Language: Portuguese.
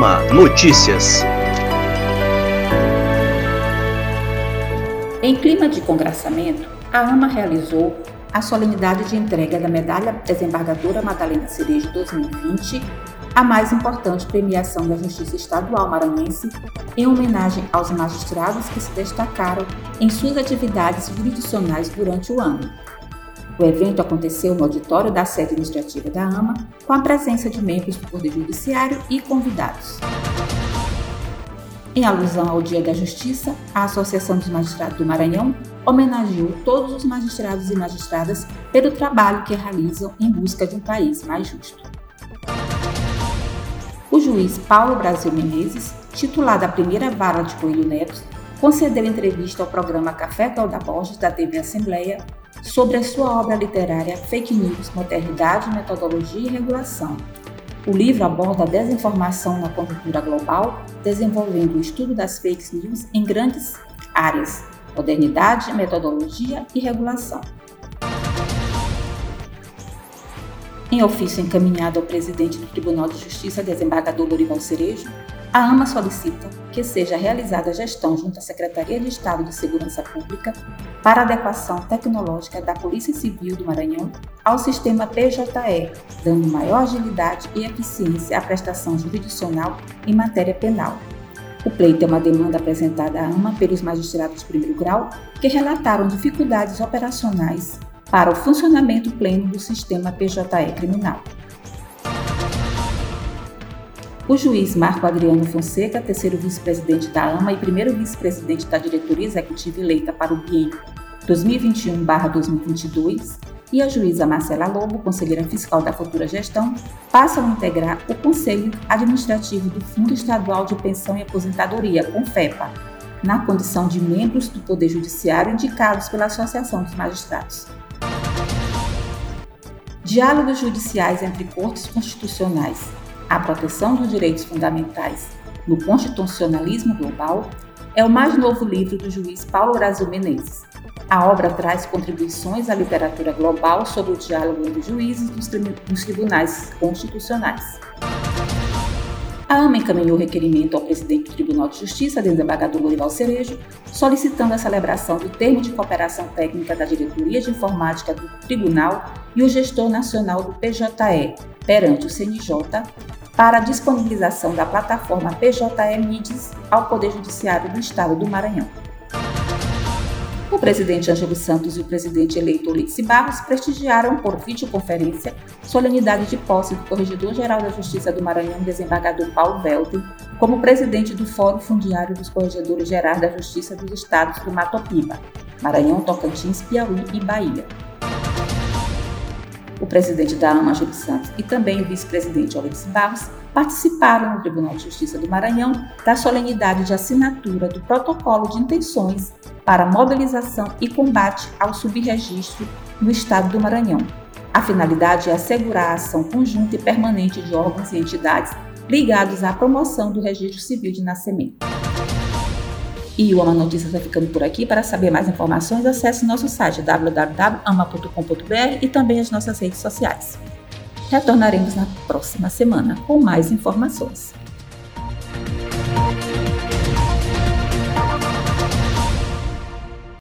AMA Notícias. Em clima de congraçamento, a AMA realizou a solenidade de entrega da Medalha Desembargadora Madalena Cerejo 2020, a mais importante premiação da Justiça Estadual Maranhense, em homenagem aos magistrados que se destacaram em suas atividades jurisdicionais durante o ano. O evento aconteceu no auditório da sede administrativa da AMA, com a presença de membros do Poder Judiciário e convidados. Em alusão ao Dia da Justiça, a Associação dos Magistrados do Maranhão homenageou todos os magistrados e magistradas pelo trabalho que realizam em busca de um país mais justo. O juiz Paulo Brasil Menezes, titular da primeira vara de Coelho Neto, concedeu entrevista ao programa Café da Borges da TV Assembleia sobre a sua obra literária Fake News, Modernidade, Metodologia e Regulação, o livro aborda a desinformação na conjuntura global, desenvolvendo o estudo das fake news em grandes áreas: modernidade, metodologia e regulação. Em ofício encaminhado ao presidente do Tribunal de Justiça, desembargador Lorival Cerejo, a AMA solicita que seja realizada a gestão junto à Secretaria de Estado de Segurança Pública para adequação tecnológica da Polícia Civil do Maranhão ao sistema PJE, dando maior agilidade e eficiência à prestação jurisdicional em matéria penal. O pleito é uma demanda apresentada à AMA pelos magistrados de primeiro grau que relataram dificuldades operacionais para o funcionamento pleno do sistema PJE criminal. O juiz Marco Adriano Fonseca, terceiro vice-presidente da AMA e primeiro vice-presidente da diretoria executiva eleita para o biênio 2021-2022, e a juíza Marcela Lobo, conselheira fiscal da futura gestão, passam a integrar o Conselho Administrativo do Fundo Estadual de Pensão e Aposentadoria, CONFEPA, na condição de membros do Poder Judiciário indicados pela Associação dos Magistrados. Diálogos judiciais entre cortes constitucionais a proteção dos direitos fundamentais no constitucionalismo global, é o mais novo livro do juiz Paulo Brasil Menezes. A obra traz contribuições à literatura global sobre o diálogo entre juízes dos tribunais constitucionais. A AMA encaminhou requerimento ao presidente do Tribunal de Justiça, desembargador Lorival Cerejo, solicitando a celebração do termo de cooperação técnica da Diretoria de Informática do Tribunal e o gestor nacional do PJE perante o CNJ para a disponibilização da plataforma PJE Mides ao Poder Judiciário do Estado do Maranhão. O presidente Ângelo Santos e o presidente eleito Ulisses Barros prestigiaram por videoconferência solenidade de posse do Corregedor-Geral da Justiça do Maranhão, desembargador Paulo Velten, como presidente do Fórum Fundiário dos Corregedores Gerais da Justiça dos Estados do Matopiba, Maranhão, Tocantins, Piauí e Bahia o presidente da AMA, Júlio Santos, e também o vice-presidente Olives Barros, participaram no Tribunal de Justiça do Maranhão da solenidade de assinatura do protocolo de intenções para mobilização e combate ao subregistro no estado do Maranhão. A finalidade é assegurar a ação conjunta e permanente de órgãos e entidades ligados à promoção do registro civil de nascimento. E o Ama Notícias está ficando por aqui. Para saber mais informações, acesse nosso site www.ama.com.br e também as nossas redes sociais. Retornaremos na próxima semana com mais informações.